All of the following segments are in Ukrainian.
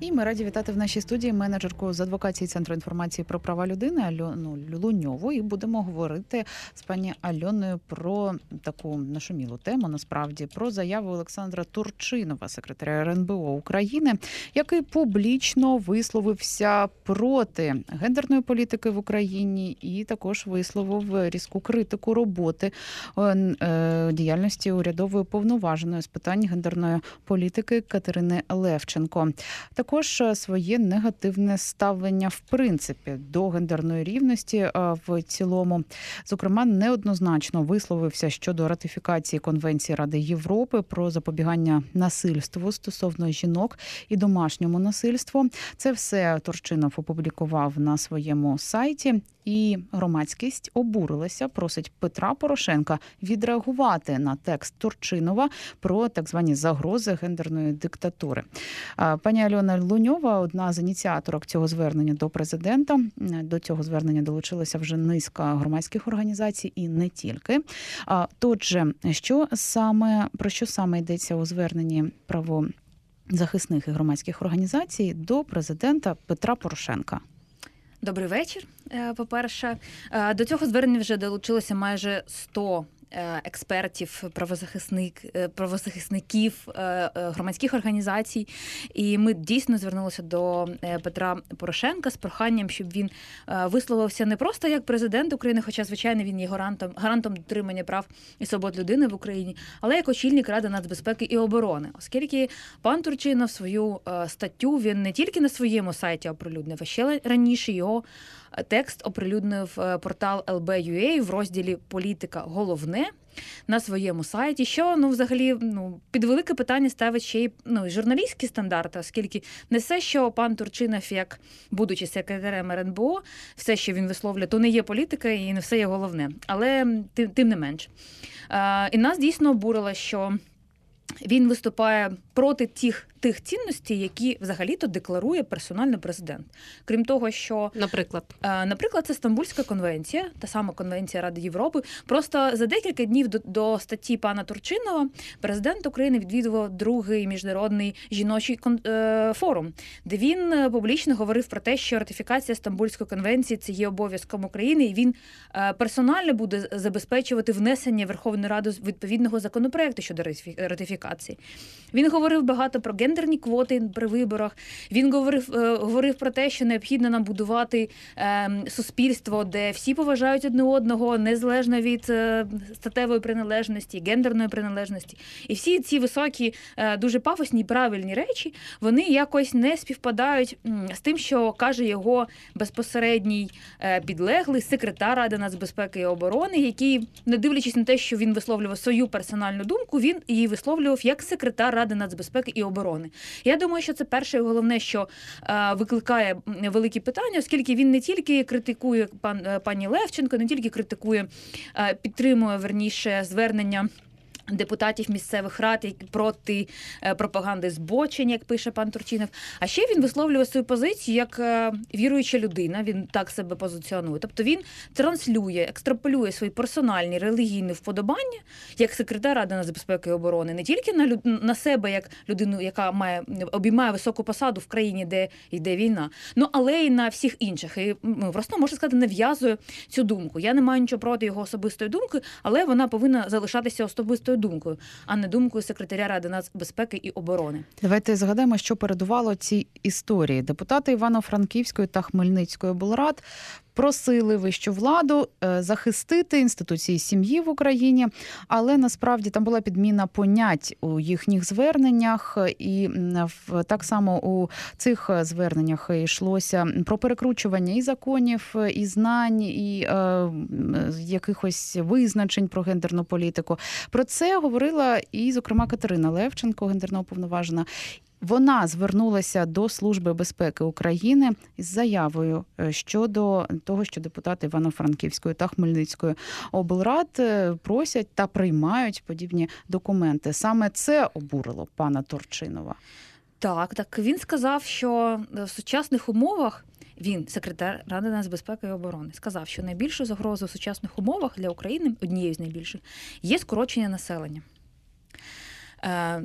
І ми раді вітати в нашій студії менеджерку з адвокації центру інформації про права людини Альону Луньову. І будемо говорити з пані Альоною про таку нашумілу тему. Насправді про заяву Олександра Турчинова, секретаря РНБО України, який публічно висловився проти гендерної політики в Україні і також висловив різку критику роботи е, е, діяльності урядової повноваженої з питань гендерної політики Катерини Левченко. Також е, своє негативне ставлення в принципі до гендерної рівності е, в цілому, зокрема, неоднозначно висловився щодо ратифікації конвенції Ради Європи про запобігання насильству стосовно жінок і домашньому насильству. Це все Турчинов опублікував на своєму сайті і громадськість обурилася, просить Петра Порошенка відреагувати на текст Турчинова про так звані загрози гендерної диктатури. Пані Альона Луньова, одна з ініціаторок цього звернення до президента. До цього звернення долучилася вже низка громадських організацій і не тільки. Тотже, що саме про що саме йдеться у зверненні правозахисних і громадських організацій до президента Петра Порошенка? Добрий вечір. Е, по-перше, е, до цього звернення вже долучилося майже 100 Е, експертів, правозахисник, е, правозахисників, е, громадських організацій. І ми дійсно звернулися до Петра Порошенка з проханням, щоб він висловився не просто як президент України, хоча, звичайно, він є гарантом гарантом дотримання прав і свобод людини в Україні, але як очільник Ради нацбезпеки і оборони, оскільки пан Турчинов свою статтю він не тільки на своєму сайті оприлюднив, а ще раніше його текст оприлюднив е, портал LB.UA в розділі Політика головне на своєму сайті, що ну взагалі ну під велике питання ставить ще й ну журналістські стандарти, оскільки не все, що пан Турчинов, як будучи секретарем РНБО, все, що він висловлює, то не є політика і не все є головне. Але тим, тим не менш. І нас дійсно обурило, що він виступає проти тих тих цінностей, які взагалі-то декларує персонально президент. Крім того, що наприклад, е, наприклад, це Стамбульська конвенція, та сама конвенція Ради Європи. Просто за декілька днів до, до статті пана Турчинова президент України відвідував другий міжнародний жіночий е, форум, де він е, публічно говорив про те, що ратифікація Стамбульської конвенції це є обов'язком України, і він персонально буде забезпечувати внесення Верховної Ради відповідного законопроекту щодо ратифікації. Він говорив багато про гендерні квоти при виборах. Він говорив е, говорив про те, що необхідно нам будувати ем, суспільство, де всі поважають одне одного, незалежно від е, статевої приналежності, гендерної приналежності. І всі ці високі, е, дуже пафосні і правильні речі вони якось не співпадають з тим, що каже його безпосередній підлеглий секретар Ради нацбезпеки і оборони, який, не дивлячись на те, що він висловлював свою персональну думку, він її висловлював як секретар Ради нацбезпеки і оборони оборони. Я думаю, що це перше і головне, що е, викликає великі питання, оскільки він не тільки критикує пан е, пані Левченко, не тільки критикує, е, підтримує верніше звернення. Депутатів місцевих рад проти е, пропаганди збочень, як пише пан Турчинов. А ще він висловлює свою позицію як е, віруюча людина. Він так себе позиціонує. Тобто він транслює, екстраполює свої персональні релігійні вподобання як секретар ради нацбезпеки і оборони, не тільки на люд... на себе, як людину, яка має обіймає високу посаду в країні, де йде війна, ну але й на всіх інших. І ну, просто можна сказати, нав'язує цю думку. Я не маю нічого проти його особистої думки, але вона повинна залишатися особистою думкою, а не думкою секретаря ради нацбезпеки і оборони. Давайте згадаємо, що передувало цій історії. Депутати Івано-Франківської та Хмельницької облрад просили вищу владу е, захистити інституції сім'ї в Україні, але насправді там була підміна понять у їхніх зверненнях, і так само у цих зверненнях йшлося про перекручування і законів, і знань, і е, якихось визначень про гендерну політику. Про це говорила і, зокрема, Катерина Левченко, гендерна уповноважена. Вона звернулася до Служби безпеки України із заявою е, щодо того, що депутати Івано-Франківської та Хмельницької облрад е, просять та приймають подібні документи. Саме це обурило пана Торчинова. Так, так він сказав, що в сучасних умовах. Він, секретар Ради нацбезпеки і оборони, сказав, що найбільшу загрозу в сучасних умовах для України однією з найбільших є скорочення населення. Е,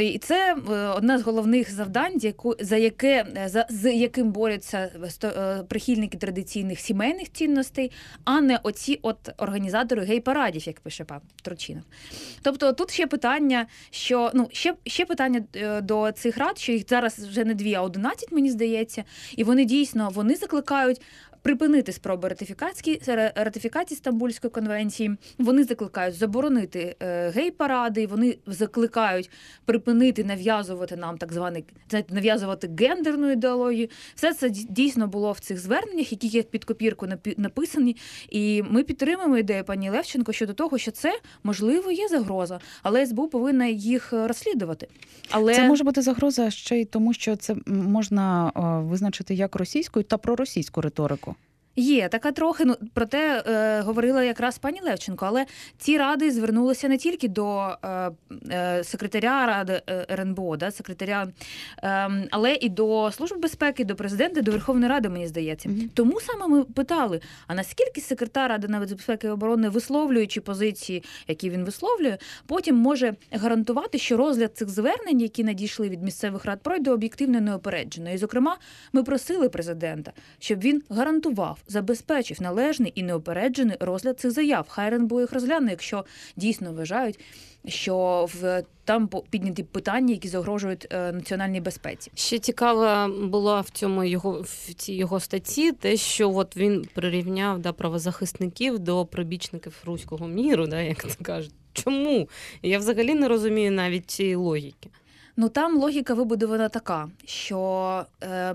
І це е, одне з головних завдань, за яке е, за з яким борються е, прихильники традиційних сімейних цінностей, а не оці от організатори гей-парадів, як пише пан Тручинов. Тобто тут ще питання, що ну ще, ще питання до цих рад, що їх зараз вже не дві, а одинадцять, мені здається, і вони дійсно вони закликають. Припинити спроби ратифікації ратифікації Стамбульської конвенції. Вони закликають заборонити е, гей-паради. Вони закликають припинити нав'язувати нам так званий нав'язувати гендерну ідеологію. Все це дійсно було в цих зверненнях, які є під копірку написані. І ми підтримуємо ідею пані Левченко щодо того, що це можливо є загроза, але СБУ повинна їх е, розслідувати. Але Це може бути загроза ще й тому, що це можна е, визначити як російську та проросійську риторику. Є така трохи. Ну про те е, говорила якраз пані Левченко. Але ці ради звернулися не тільки до е, е, секретаря ради е, РНБО, да, секретаря, е, але і до служби безпеки, до президента, до Верховної Ради, мені здається. Мгм. Тому саме ми питали: а наскільки секретар Ради нацбезпеки і оборони, висловлюючи позиції, які він висловлює, потім може гарантувати, що розгляд цих звернень, які надійшли від місцевих рад, пройде об'єктивно неопереджено. І, зокрема, ми просили президента, щоб він гарантував, забезпечив належний і неопереджений розгляд цих заяв. Хай РНБО їх розгляне, якщо дійсно вважають, що в там підняті питання, які загрожують е, національній безпеці. Ще цікаво було в цьому його в цій його статті, те, що от він прирівняв да, правозахисників до прибічників руського міру, да, як це кажуть. Чому? Я взагалі не розумію навіть цієї логіки. Ну там логіка вибудована така, що е,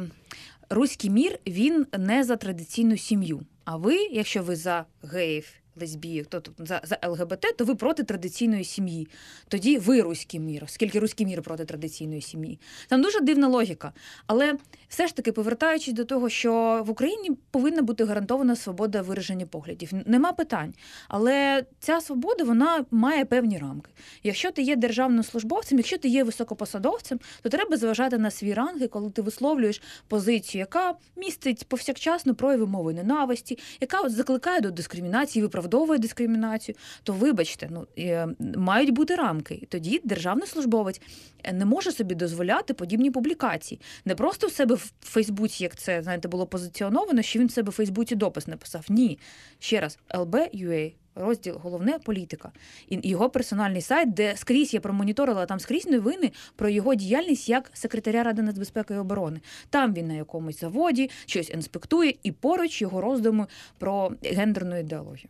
руський мір він не за традиційну сім'ю. А ви, якщо ви за геїв, лесбійок, то тут за, за ЛГБТ, то ви проти традиційної сім'ї. Тоді ви руський мір, оскільки руський мір проти традиційної сім'ї. Там дуже дивна логіка. Але все ж таки, повертаючись до того, що в Україні повинна бути гарантована свобода вираження поглядів. Нема питань. Але ця свобода вона має певні рамки. Якщо ти є державним службовцем, якщо ти є високопосадовцем, то треба зважати на свій ранги, коли ти висловлюєш позицію, яка містить повсякчасно прояви мови ненависті, яка от закликає до дискримінації, виправдовує дискримінацію. То вибачте, ну е, мають бути рамки. Тоді державний службовець е, не може собі дозволяти подібні публікації. Не просто в себе в Фейсбуці, як це знаєте, було позиціоновано, що він в себе в Фейсбуці допис написав. Ні, ще раз, LB.UA, розділ головне політика. І його персональний сайт, де скрізь я промоніторила там скрізь новини про його діяльність як секретаря Ради нацбезпеки і оборони. Там він на якомусь заводі щось інспектує, і поруч його роздуми про гендерну ідеологію.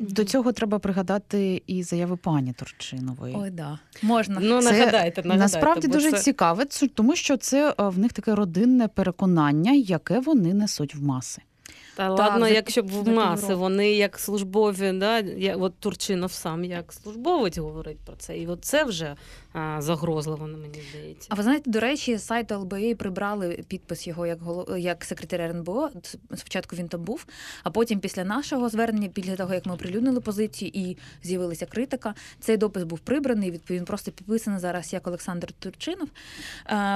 До цього треба пригадати і заяви пані Турчинової. Ой, да. Можна. Ну, Це нагадайте, нагадайте. Насправді дуже це... цікаве, тому що це е, в них таке родинне переконання, яке вони несуть в маси. Та ладно, за- якщо б в маси, вони як службові, да, я, от Турчинов сам як службовець говорить про це. І от це вже а, загрозливо, мені здається. А ви знаєте, до речі, з сайту ЛБА прибрали підпис його як голов... як секретаря РНБО. Спочатку він там був, а потім після нашого звернення, після того як ми оприлюднили позицію і з'явилася критика, цей допис був прибраний. Відповідно, просто підписаний зараз як Олександр Турчинов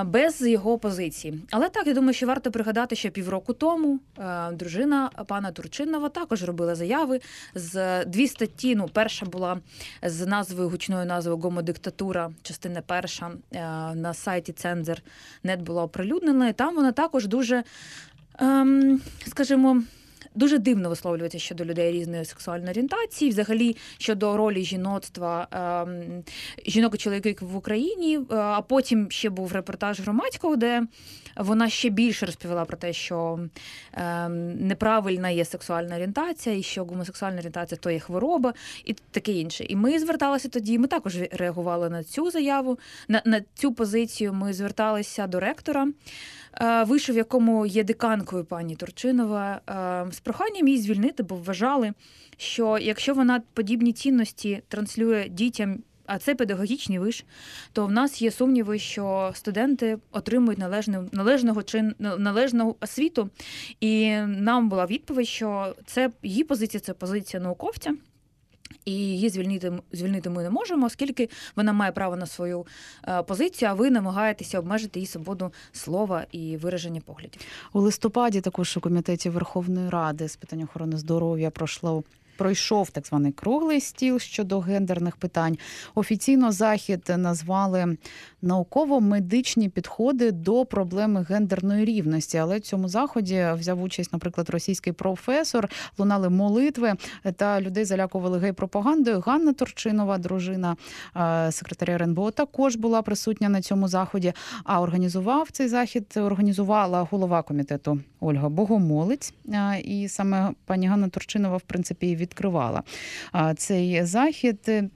без його позиції. Але так я думаю, що варто пригадати, що півроку тому е, дружина пана Турчинова також робила заяви з дві статті. Ну, перша була з назвою гучною назвою Гомодиктатура, частина перша е, на сайті Цензер.нет була оприлюднена. І там вона також дуже, ем, скажімо. Дуже дивно висловлюється щодо людей різної сексуальної орієнтації, взагалі щодо ролі жіноцтва ем, жінок і чоловіків в Україні. Е, А потім ще був репортаж громадського, де вона ще більше розповіла про те, що ем, неправильна є сексуальна орієнтація, і що гомосексуальна орієнтація то є хвороба, і таке інше. І ми зверталися тоді. Ми також реагували на цю заяву, на, на цю позицію. Ми зверталися до ректора. Е, Вийшов, в якому є деканкою пані Турчинова, е, з проханням її звільнити, бо вважали, що якщо вона подібні цінності транслює дітям, а це педагогічний виш, то в нас є сумніви, що студенти отримують належну, належного чин, належну освіту. І нам була відповідь, що це її позиція, це позиція науковця. І її звільнити звільнити ми не можемо, оскільки вона має право на свою е, позицію, а ви намагаєтеся обмежити її свободу слова і вираження поглядів. У листопаді також у комітеті Верховної Ради з питань охорони здоров'я пройшло пройшов так званий круглий стіл щодо гендерних питань. Офіційно захід назвали науково-медичні підходи до проблеми гендерної рівності. Але в цьому заході взяв участь, наприклад, російський професор, лунали молитви та людей залякували гей-пропагандою. Ганна Турчинова, дружина е, секретаря РНБО, також була присутня на цьому заході. А організував цей захід, організувала голова комітету Ольга Богомолець. Е, І саме пані Ганна Турчинова, в принципі, відкривала е, цей захід.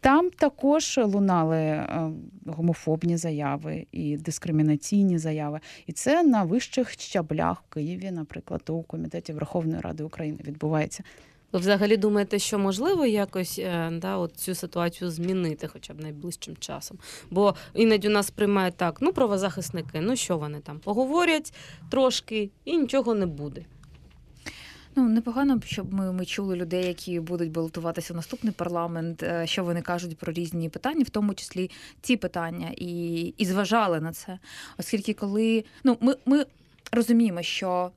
Там також лунали е, гомофобні заяви і дискримінаційні заяви. І це на вищих щаблях в Києві, наприклад, у комітеті Верховної Ради України відбувається. Ви взагалі думаєте, що можливо якось е, да, от цю ситуацію змінити хоча б найближчим часом? Бо іноді у нас приймають так, ну правозахисники, ну що вони там поговорять трошки і нічого не буде. Ну непогано, б, щоб ми, ми чули людей, які будуть балотуватися в наступний парламент, е, що вони кажуть про різні питання, в тому числі ці питання, і, і зважали на це. Оскільки, коли ну ми, ми розуміємо, що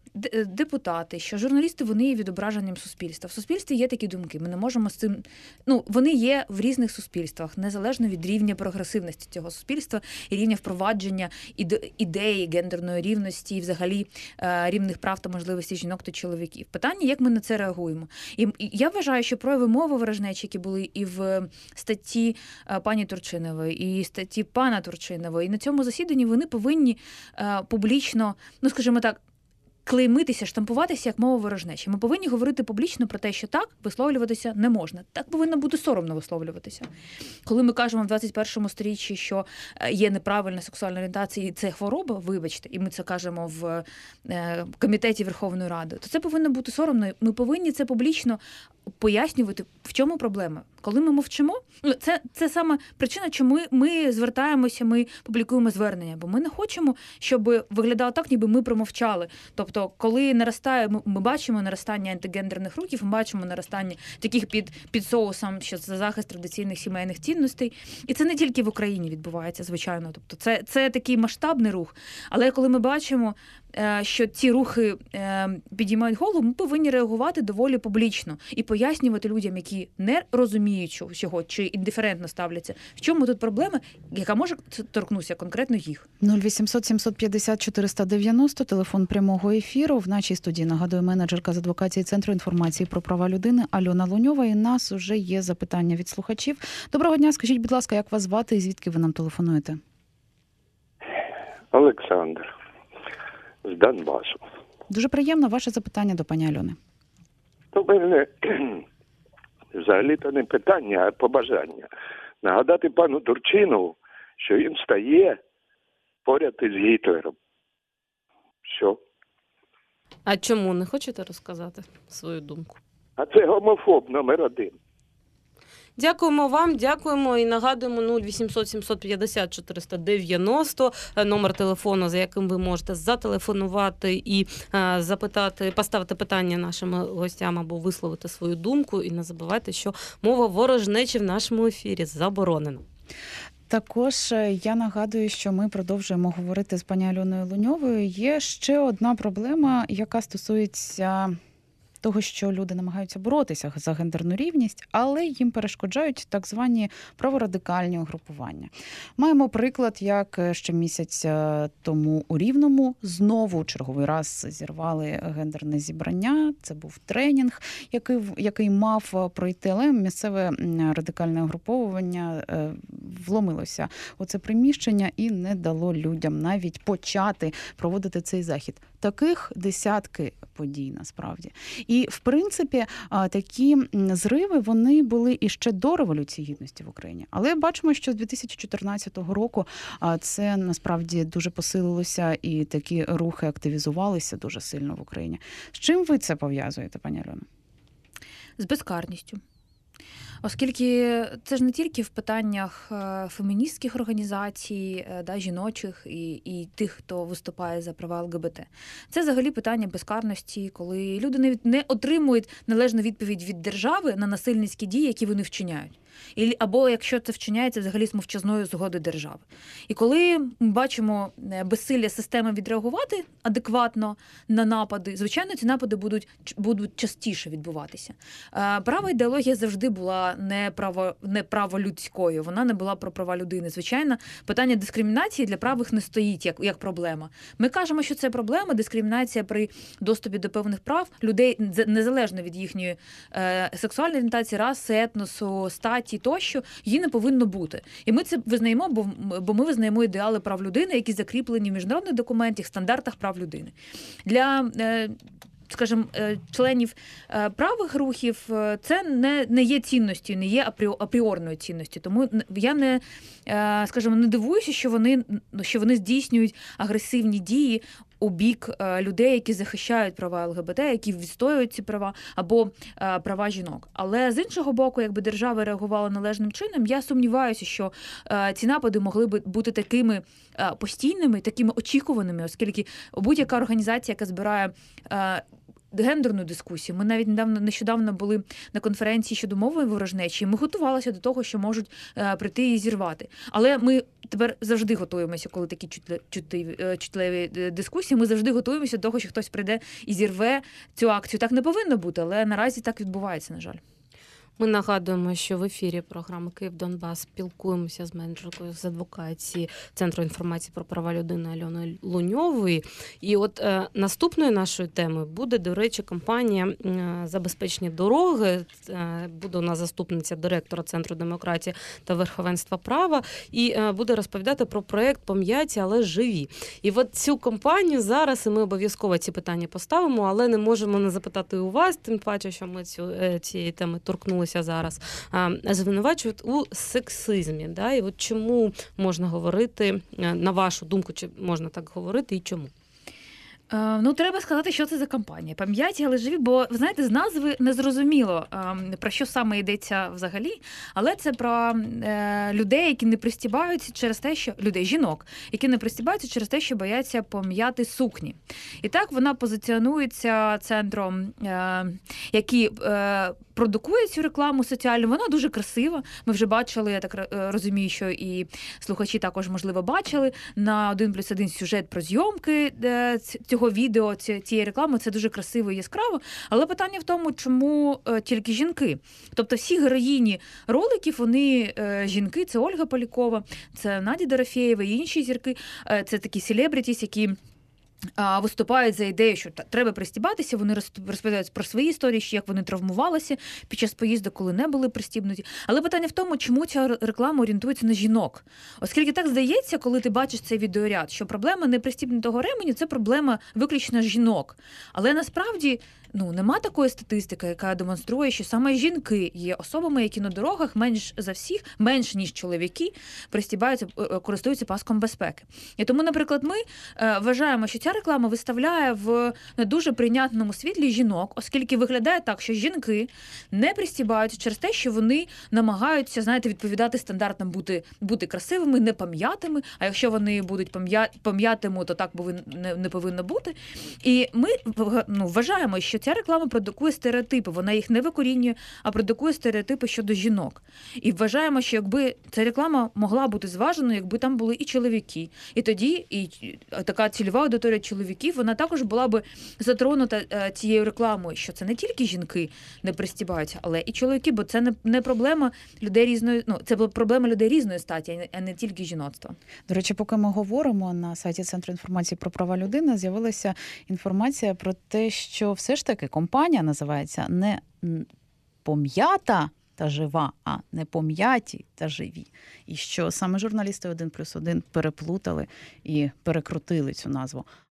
депутати, що журналісти вони є відображенням суспільства. В суспільстві є такі думки. Ми не можемо з цим. Ну вони є в різних суспільствах, незалежно від рівня прогресивності цього суспільства і рівня впровадження іде- ідеї гендерної рівності, і взагалі е, рівних прав та можливостей жінок та чоловіків. Питання, як ми на це реагуємо. І я вважаю, що прояви мови ворожнечі, які були і в статті е, пані Турчинової, і статті пана Турчинової, і на цьому засіданні вони повинні е, публічно, ну скажімо так. Клеймитися, штампуватися як мова ворожнечі. Ми повинні говорити публічно про те, що так висловлюватися не можна. Так повинно бути соромно висловлюватися. Коли ми кажемо в 21 сторіччі, що е, є неправильна сексуальна орієнтація, і це хвороба, вибачте, і ми це кажемо в е, комітеті Верховної Ради, то це повинно бути соромно. Ми повинні це публічно пояснювати, в чому проблема. Коли ми мовчимо, ну це, це саме причина, чому ми, звертаємося, ми публікуємо звернення, бо ми не хочемо, щоб виглядало так, ніби ми промовчали. Тобто, коли наростає, ми, бачимо наростання антигендерних рухів, ми бачимо наростання таких під, під соусом, що це захист традиційних сімейних цінностей. І це не тільки в Україні відбувається, звичайно. Тобто, це, це такий масштабний рух. Але коли ми бачимо, що ці рухи е, підіймають голову, ми повинні реагувати доволі публічно і пояснювати людям, які не розуміють чого- чого чи індиферентно ставляться, в чому тут проблема, яка може торкнутися конкретно їх. 0800 750 490, телефон прямого ефіру. В нашій студії нагадує менеджерка з адвокації Центру інформації про права людини Альона Луньова. І нас уже є запитання від слухачів. Доброго дня, скажіть, будь ласка, як вас звати і звідки ви нам телефонуєте? Олександр з Донбасу. Дуже приємно ваше запитання до пані Альони. То мене взагалі-то не питання, а побажання. Нагадати пану Турчинову, що він стає поряд із Гітлером. Що? А чому не хочете розказати свою думку? А це гомофоб номер один. Дякуємо вам, дякуємо і нагадуємо 0800 750 490, е, номер телефону, за яким ви можете зателефонувати і е, запитати, поставити питання нашим гостям або висловити свою думку. І не забувайте, що мова ворожнечі в нашому ефірі заборонена. Також е, я нагадую, що ми продовжуємо говорити з пані Альоною Луньовою. Є ще одна проблема, яка стосується того, що люди намагаються боротися за гендерну рівність, але їм перешкоджають так звані праворадикальні угрупування. Маємо приклад, як е, ще місяць е, тому у Рівному знову черговий раз зірвали гендерне зібрання. Це був тренінг, який який мав е, пройти, але місцеве радикальне угруповування вломилося у це приміщення і не дало людям навіть почати проводити цей захід. Таких десятки подій насправді. І в принципі, такі зриви вони були і ще до революції гідності в Україні. Але бачимо, що з 2014 року це насправді дуже посилилося, і такі рухи активізувалися дуже сильно в Україні. З чим ви це пов'язуєте, пані Альона? з безкарністю. Оскільки це ж не тільки в питаннях е, феміністських організацій, е, да, жіночих і, і тих, хто виступає за права ЛГБТ. Це взагалі питання безкарності, коли люди не, не отримують належну відповідь від держави на насильницькі дії, які вони вчиняють. І, або якщо це вчиняється взагалі з мовчазною згоди держави. І коли ми бачимо е, безсилля системи відреагувати адекватно на напади, звичайно, ці напади будуть, будуть частіше відбуватися. Права ідеологія завжди була не право, не праволюдською, вона не була про права людини. Звичайно, питання дискримінації для правих не стоїть як, як проблема. Ми кажемо, що це проблема, дискримінація при доступі до певних прав людей незалежно від їхньої е, сексуальної орієнтації, раси, етносу, статі тощо, її не повинно бути. І ми це визнаємо, бо, бо ми визнаємо ідеали прав людини, які закріплені в міжнародних документах, стандартах прав людини. Для е, Скажімо, е, членів е, правих рухів е, це не, не є цінністю, не є апріо- апріорною цінністю. Тому я не скажімо, не дивуюся, що вони що вони здійснюють агресивні дії у бік людей, які захищають права ЛГБТ, які відстоюють ці права або права жінок. Але з іншого боку, якби держава реагувала належним чином, я сумніваюся, що ці напади могли би бути такими постійними, такими очікуваними, оскільки будь-яка організація, яка збирає. Гендерну дискусію. Ми навіть недавно нещодавно були на конференції щодо мови ворожнечі. Ми готувалися до того, що можуть е, прийти і зірвати. Але ми тепер завжди готуємося, коли такі чутле- чутливі, е, чутливі е, дискусії. Ми завжди готуємося до того, що хтось прийде і зірве цю акцію. Так не повинно бути, але наразі так відбувається, на жаль. Ми нагадуємо, що в ефірі програми Київ Донбас спілкуємося з менеджеркою з адвокації Центру інформації про права людини Альоною Луньовою. І от е, наступною нашою темою буде, до речі, компанія е, забезпечення дороги. Е, буде у нас заступниця директора Центру демократії та верховенства права, і е, буде розповідати про проект Пом'яті, але живі. І от цю компанію зараз і ми обов'язково ці питання поставимо, але не можемо не запитати у вас, тим паче, що ми цю е, цієї теми торкнулися зараз. Звинувачують у сексизмі. Да? І от чому можна говорити, е, на вашу думку, чи можна так говорити, і чому? Е, Ну, треба сказати, що це за кампанія. Пам'яті, але живі, бо ви знаєте, з назви не зрозуміло ем, про що саме йдеться взагалі, але це про е, людей, які не пристібаються через те, що людей, жінок, які не пристібаються через те, що бояться пом'яти сукні. І так вона позиціонується центром, е, який е, продукує цю рекламу соціальну. Вона дуже красива. Ми вже бачили, я так е, розумію, що і слухачі також можливо бачили на один плюс один сюжет про зйомки е, ць- цього відео, ці- цієї реклами. Це дуже красиво і яскраво. Але питання в тому, чому е, тільки жінки. Тобто всі героїні роликів, вони е, жінки, це Ольга Полякова, це Надя Дорофєєва і інші зірки. Е, Це такі селебрітіс, які. Виступають за ідею, що треба пристібатися. Вони розповідають про свої історії, як вони травмувалися під час поїздок, коли не були пристібнуті. Але питання в тому, чому ця реклама орієнтується на жінок. Оскільки так здається, коли ти бачиш цей відеоряд, що проблема непристібнутого ременю це проблема виключно жінок. Але насправді ну нема такої статистики, яка демонструє, що саме жінки є особами, які на дорогах менш за всіх, менш ніж чоловіки, пристібаються, е, е, користуються паском безпеки. І тому, наприклад, ми е, вважаємо, що ця реклама виставляє в не дуже прийнятному світлі жінок, оскільки виглядає так, що жінки не пристібаються через те, що вони намагаються, знаєте, відповідати стандартам бути, бути красивими, не пам'ятими. А якщо вони будуть пам'я- пам'ятими, то так не, повинно бути. І ми ну, вважаємо, що ця реклама продукує стереотипи. Вона їх не викорінює, а продукує стереотипи щодо жінок. І вважаємо, що якби ця реклама могла бути зваженою, якби там були і чоловіки. І тоді і така цільова аудиторія чоловіків, вона також була би затронута е, цією рекламою, що це не тільки жінки не пристібаються, але і чоловіки, бо це не, не проблема людей різної, ну це була проблема людей різної статі, а не- тільки жіноцтва. До речі, поки ми говоримо на сайті Центру інформації про права людини, з'явилася інформація про те, що все ж таки компанія називається не пом'ята та жива, а не пом'яті та живі. І що саме журналісти 1 плюс 1 переплутали і перекрутили цю назву.